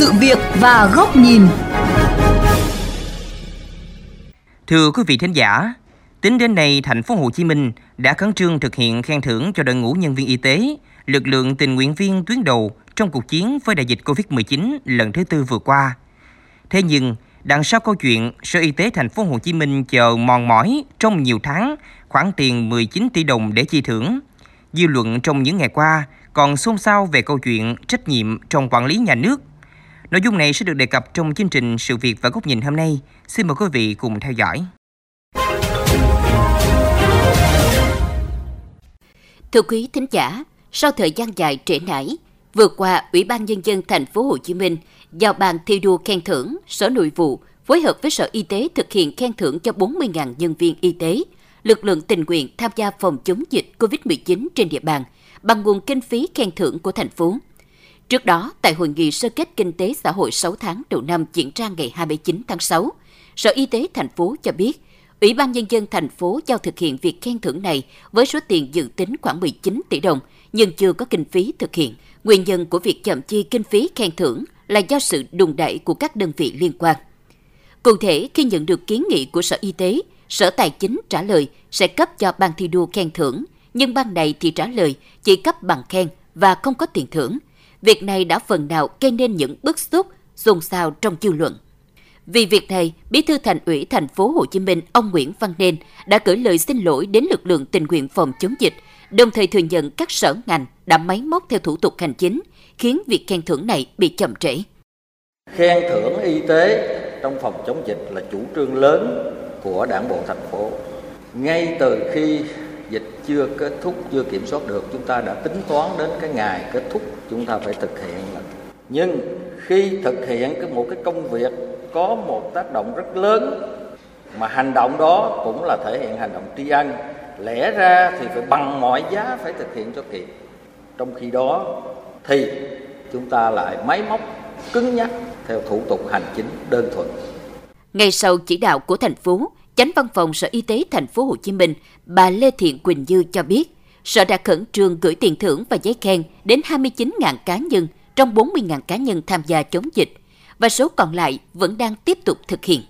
sự việc và góc nhìn. Thưa quý vị thính giả, tính đến nay thành phố Hồ Chí Minh đã khẩn trương thực hiện khen thưởng cho đội ngũ nhân viên y tế, lực lượng tình nguyện viên tuyến đầu trong cuộc chiến với đại dịch Covid-19 lần thứ tư vừa qua. Thế nhưng, đằng sau câu chuyện Sở Y tế thành phố Hồ Chí Minh chờ mòn mỏi trong nhiều tháng khoản tiền 19 tỷ đồng để chi thưởng, dư luận trong những ngày qua còn xôn xao về câu chuyện trách nhiệm trong quản lý nhà nước. Nội dung này sẽ được đề cập trong chương trình Sự việc và góc nhìn hôm nay. Xin mời quý vị cùng theo dõi. Thưa quý thính giả, sau thời gian dài trễ nải, vừa qua Ủy ban nhân dân thành phố Hồ Chí Minh giao ban thi đua khen thưởng Sở Nội vụ phối hợp với Sở Y tế thực hiện khen thưởng cho 40.000 nhân viên y tế, lực lượng tình nguyện tham gia phòng chống dịch COVID-19 trên địa bàn bằng nguồn kinh phí khen thưởng của thành phố. Trước đó, tại hội nghị sơ kết kinh tế xã hội 6 tháng đầu năm diễn ra ngày 29 tháng 6, Sở Y tế thành phố cho biết, Ủy ban Nhân dân thành phố giao thực hiện việc khen thưởng này với số tiền dự tính khoảng 19 tỷ đồng, nhưng chưa có kinh phí thực hiện. Nguyên nhân của việc chậm chi kinh phí khen thưởng là do sự đùng đẩy của các đơn vị liên quan. Cụ thể, khi nhận được kiến nghị của Sở Y tế, Sở Tài chính trả lời sẽ cấp cho ban thi đua khen thưởng, nhưng ban này thì trả lời chỉ cấp bằng khen và không có tiền thưởng. Việc này đã phần nào gây nên những bức xúc, xôn xao trong dư luận. Vì việc này, Bí thư Thành ủy thành phố Hồ Chí Minh ông Nguyễn Văn Nên đã gửi lời xin lỗi đến lực lượng tình nguyện phòng chống dịch, đồng thời thừa nhận các sở ngành đã máy móc theo thủ tục hành chính, khiến việc khen thưởng này bị chậm trễ. Khen thưởng y tế trong phòng chống dịch là chủ trương lớn của Đảng bộ thành phố. Ngay từ khi dịch chưa kết thúc, chưa kiểm soát được, chúng ta đã tính toán đến cái ngày kết thúc chúng ta phải thực hiện. Nhưng khi thực hiện cái một cái công việc có một tác động rất lớn mà hành động đó cũng là thể hiện hành động tri ân lẽ ra thì phải bằng mọi giá phải thực hiện cho kịp trong khi đó thì chúng ta lại máy móc cứng nhắc theo thủ tục hành chính đơn thuần ngay sau chỉ đạo của thành phố Chánh văn phòng Sở Y tế thành phố Hồ Chí Minh, bà Lê Thiện Quỳnh Dư cho biết, Sở đã khẩn trương gửi tiền thưởng và giấy khen đến 29.000 cá nhân trong 40.000 cá nhân tham gia chống dịch và số còn lại vẫn đang tiếp tục thực hiện.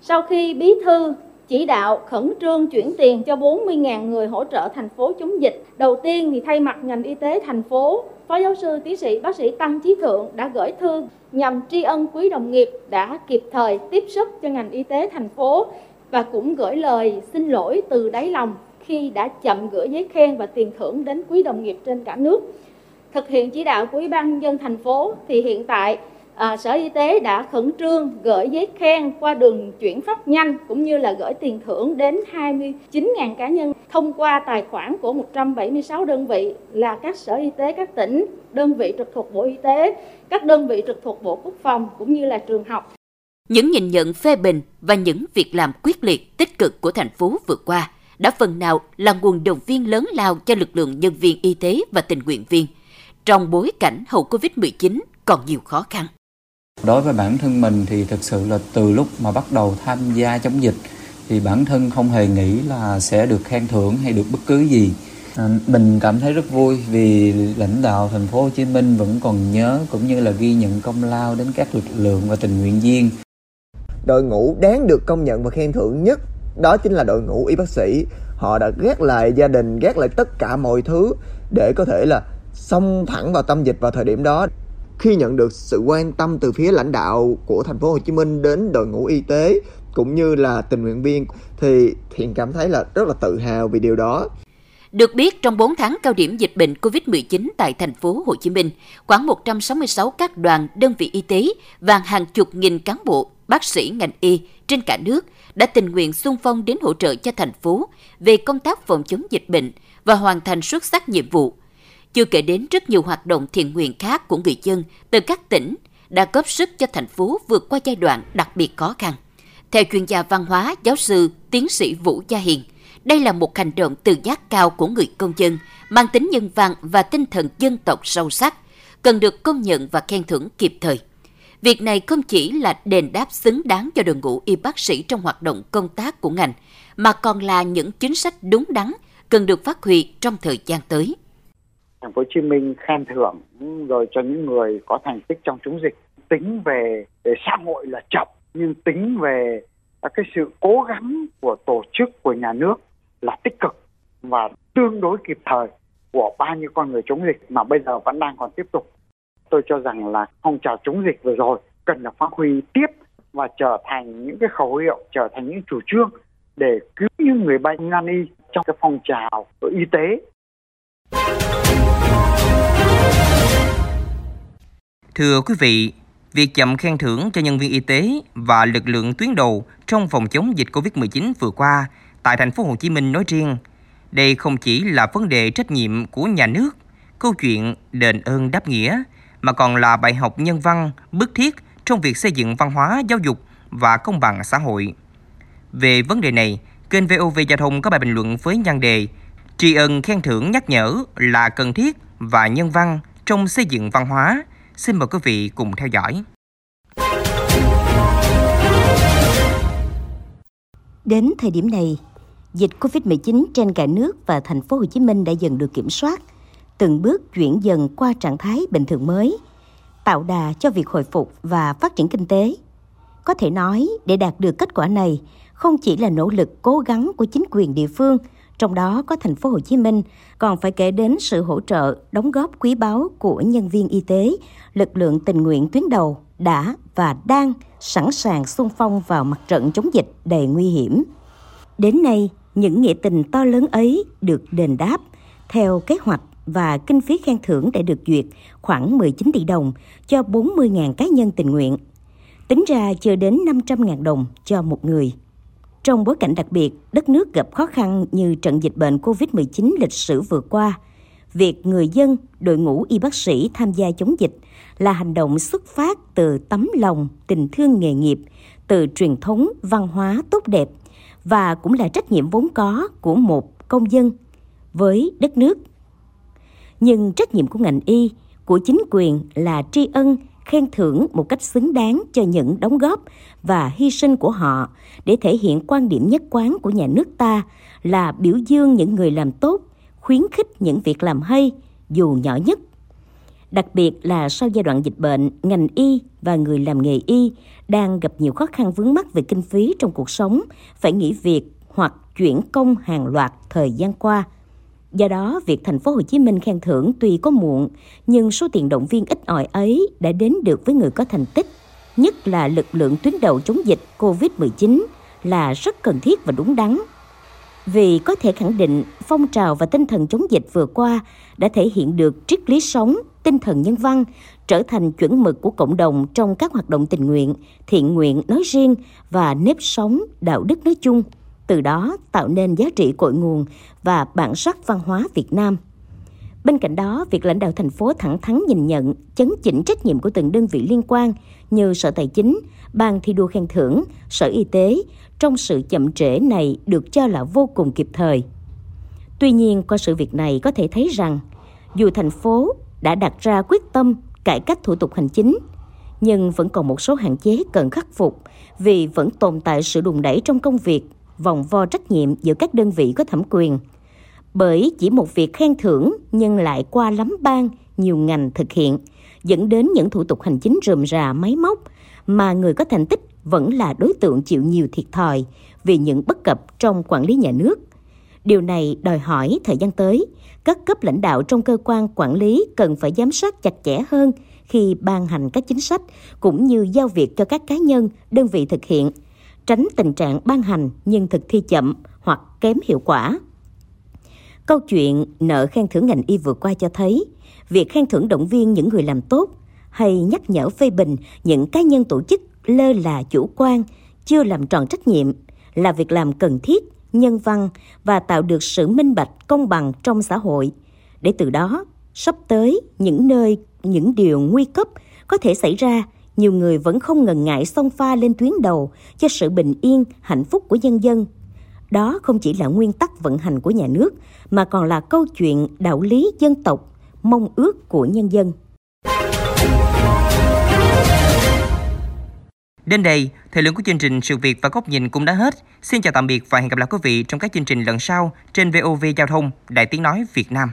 Sau khi Bí thư chỉ đạo khẩn trương chuyển tiền cho 40.000 người hỗ trợ thành phố chống dịch. Đầu tiên thì thay mặt ngành y tế thành phố, Phó giáo sư tiến sĩ bác sĩ Tăng Chí Thượng đã gửi thư nhằm tri ân quý đồng nghiệp đã kịp thời tiếp sức cho ngành y tế thành phố và cũng gửi lời xin lỗi từ đáy lòng khi đã chậm gửi giấy khen và tiền thưởng đến quý đồng nghiệp trên cả nước. Thực hiện chỉ đạo của Ủy ban dân thành phố thì hiện tại à, Sở Y tế đã khẩn trương gửi giấy khen qua đường chuyển phát nhanh cũng như là gửi tiền thưởng đến 29.000 cá nhân thông qua tài khoản của 176 đơn vị là các sở y tế các tỉnh, đơn vị trực thuộc Bộ Y tế, các đơn vị trực thuộc Bộ Quốc phòng cũng như là trường học. Những nhìn nhận phê bình và những việc làm quyết liệt tích cực của thành phố vừa qua đã phần nào là nguồn động viên lớn lao cho lực lượng nhân viên y tế và tình nguyện viên trong bối cảnh hậu Covid-19 còn nhiều khó khăn. Đối với bản thân mình thì thực sự là từ lúc mà bắt đầu tham gia chống dịch thì bản thân không hề nghĩ là sẽ được khen thưởng hay được bất cứ gì. À, mình cảm thấy rất vui vì lãnh đạo thành phố Hồ Chí Minh vẫn còn nhớ cũng như là ghi nhận công lao đến các lực lượng và tình nguyện viên. Đội ngũ đáng được công nhận và khen thưởng nhất đó chính là đội ngũ y bác sĩ. Họ đã ghét lại gia đình, ghét lại tất cả mọi thứ để có thể là xông thẳng vào tâm dịch vào thời điểm đó khi nhận được sự quan tâm từ phía lãnh đạo của thành phố Hồ Chí Minh đến đội ngũ y tế cũng như là tình nguyện viên thì Thiện cảm thấy là rất là tự hào vì điều đó. Được biết, trong 4 tháng cao điểm dịch bệnh COVID-19 tại thành phố Hồ Chí Minh, khoảng 166 các đoàn, đơn vị y tế và hàng chục nghìn cán bộ, bác sĩ ngành y trên cả nước đã tình nguyện xung phong đến hỗ trợ cho thành phố về công tác phòng chống dịch bệnh và hoàn thành xuất sắc nhiệm vụ – chưa kể đến rất nhiều hoạt động thiện nguyện khác của người dân từ các tỉnh đã góp sức cho thành phố vượt qua giai đoạn đặc biệt khó khăn. Theo chuyên gia văn hóa, giáo sư, tiến sĩ Vũ Gia Hiền, đây là một hành động tự giác cao của người công dân, mang tính nhân văn và tinh thần dân tộc sâu sắc, cần được công nhận và khen thưởng kịp thời. Việc này không chỉ là đền đáp xứng đáng cho đội ngũ y bác sĩ trong hoạt động công tác của ngành, mà còn là những chính sách đúng đắn cần được phát huy trong thời gian tới thành phố Hồ Chí Minh khen thưởng rồi cho những người có thành tích trong chống dịch tính về, về xã hội là chậm nhưng tính về cái sự cố gắng của tổ chức của nhà nước là tích cực và tương đối kịp thời của bao nhiêu con người chống dịch mà bây giờ vẫn đang còn tiếp tục. Tôi cho rằng là phong trào chống dịch vừa rồi cần được phát huy tiếp và trở thành những cái khẩu hiệu, trở thành những chủ trương để cứu những người bệnh nan y trong cái phong trào y tế. Thưa quý vị, việc chậm khen thưởng cho nhân viên y tế và lực lượng tuyến đầu trong phòng chống dịch Covid-19 vừa qua tại thành phố Hồ Chí Minh nói riêng, đây không chỉ là vấn đề trách nhiệm của nhà nước, câu chuyện đền ơn đáp nghĩa, mà còn là bài học nhân văn bức thiết trong việc xây dựng văn hóa giáo dục và công bằng xã hội. Về vấn đề này, kênh VOV Giao thông có bài bình luận với nhan đề Tri ân khen thưởng nhắc nhở là cần thiết và nhân văn trong xây dựng văn hóa. Xin mời quý vị cùng theo dõi. Đến thời điểm này, dịch Covid-19 trên cả nước và thành phố Hồ Chí Minh đã dần được kiểm soát, từng bước chuyển dần qua trạng thái bình thường mới, tạo đà cho việc hồi phục và phát triển kinh tế. Có thể nói, để đạt được kết quả này, không chỉ là nỗ lực cố gắng của chính quyền địa phương, trong đó có thành phố Hồ Chí Minh, còn phải kể đến sự hỗ trợ, đóng góp quý báu của nhân viên y tế, lực lượng tình nguyện tuyến đầu đã và đang sẵn sàng xung phong vào mặt trận chống dịch đầy nguy hiểm. Đến nay, những nghĩa tình to lớn ấy được đền đáp theo kế hoạch và kinh phí khen thưởng đã được duyệt khoảng 19 tỷ đồng cho 40.000 cá nhân tình nguyện. Tính ra chưa đến 500.000 đồng cho một người. Trong bối cảnh đặc biệt, đất nước gặp khó khăn như trận dịch bệnh COVID-19 lịch sử vừa qua, việc người dân, đội ngũ y bác sĩ tham gia chống dịch là hành động xuất phát từ tấm lòng, tình thương nghề nghiệp, từ truyền thống văn hóa tốt đẹp và cũng là trách nhiệm vốn có của một công dân với đất nước. Nhưng trách nhiệm của ngành y, của chính quyền là tri ân, khen thưởng một cách xứng đáng cho những đóng góp và hy sinh của họ để thể hiện quan điểm nhất quán của nhà nước ta là biểu dương những người làm tốt, khuyến khích những việc làm hay dù nhỏ nhất. Đặc biệt là sau giai đoạn dịch bệnh, ngành y và người làm nghề y đang gặp nhiều khó khăn vướng mắc về kinh phí trong cuộc sống, phải nghỉ việc hoặc chuyển công hàng loạt thời gian qua. Do đó, việc thành phố Hồ Chí Minh khen thưởng tuy có muộn, nhưng số tiền động viên ít ỏi ấy đã đến được với người có thành tích, nhất là lực lượng tuyến đầu chống dịch COVID-19 là rất cần thiết và đúng đắn. Vì có thể khẳng định phong trào và tinh thần chống dịch vừa qua đã thể hiện được triết lý sống, tinh thần nhân văn, trở thành chuẩn mực của cộng đồng trong các hoạt động tình nguyện, thiện nguyện nói riêng và nếp sống đạo đức nói chung từ đó tạo nên giá trị cội nguồn và bản sắc văn hóa Việt Nam. Bên cạnh đó, việc lãnh đạo thành phố thẳng thắn nhìn nhận, chấn chỉnh trách nhiệm của từng đơn vị liên quan như Sở Tài chính, Ban thi đua khen thưởng, Sở Y tế trong sự chậm trễ này được cho là vô cùng kịp thời. Tuy nhiên, qua sự việc này có thể thấy rằng, dù thành phố đã đặt ra quyết tâm cải cách thủ tục hành chính, nhưng vẫn còn một số hạn chế cần khắc phục vì vẫn tồn tại sự đùn đẩy trong công việc vòng vo trách nhiệm giữa các đơn vị có thẩm quyền. Bởi chỉ một việc khen thưởng nhưng lại qua lắm ban, nhiều ngành thực hiện, dẫn đến những thủ tục hành chính rườm rà máy móc mà người có thành tích vẫn là đối tượng chịu nhiều thiệt thòi vì những bất cập trong quản lý nhà nước. Điều này đòi hỏi thời gian tới, các cấp lãnh đạo trong cơ quan quản lý cần phải giám sát chặt chẽ hơn khi ban hành các chính sách cũng như giao việc cho các cá nhân, đơn vị thực hiện – tránh tình trạng ban hành nhưng thực thi chậm hoặc kém hiệu quả. Câu chuyện nợ khen thưởng ngành y vừa qua cho thấy, việc khen thưởng động viên những người làm tốt hay nhắc nhở phê bình những cá nhân tổ chức lơ là chủ quan, chưa làm tròn trách nhiệm là việc làm cần thiết, nhân văn và tạo được sự minh bạch công bằng trong xã hội. Để từ đó, sắp tới những nơi những điều nguy cấp có thể xảy ra nhiều người vẫn không ngần ngại xông pha lên tuyến đầu cho sự bình yên, hạnh phúc của nhân dân. Đó không chỉ là nguyên tắc vận hành của nhà nước, mà còn là câu chuyện đạo lý dân tộc, mong ước của nhân dân. Đến đây, thời lượng của chương trình Sự việc và góc nhìn cũng đã hết. Xin chào tạm biệt và hẹn gặp lại quý vị trong các chương trình lần sau trên VOV Giao thông, Đại Tiếng Nói Việt Nam.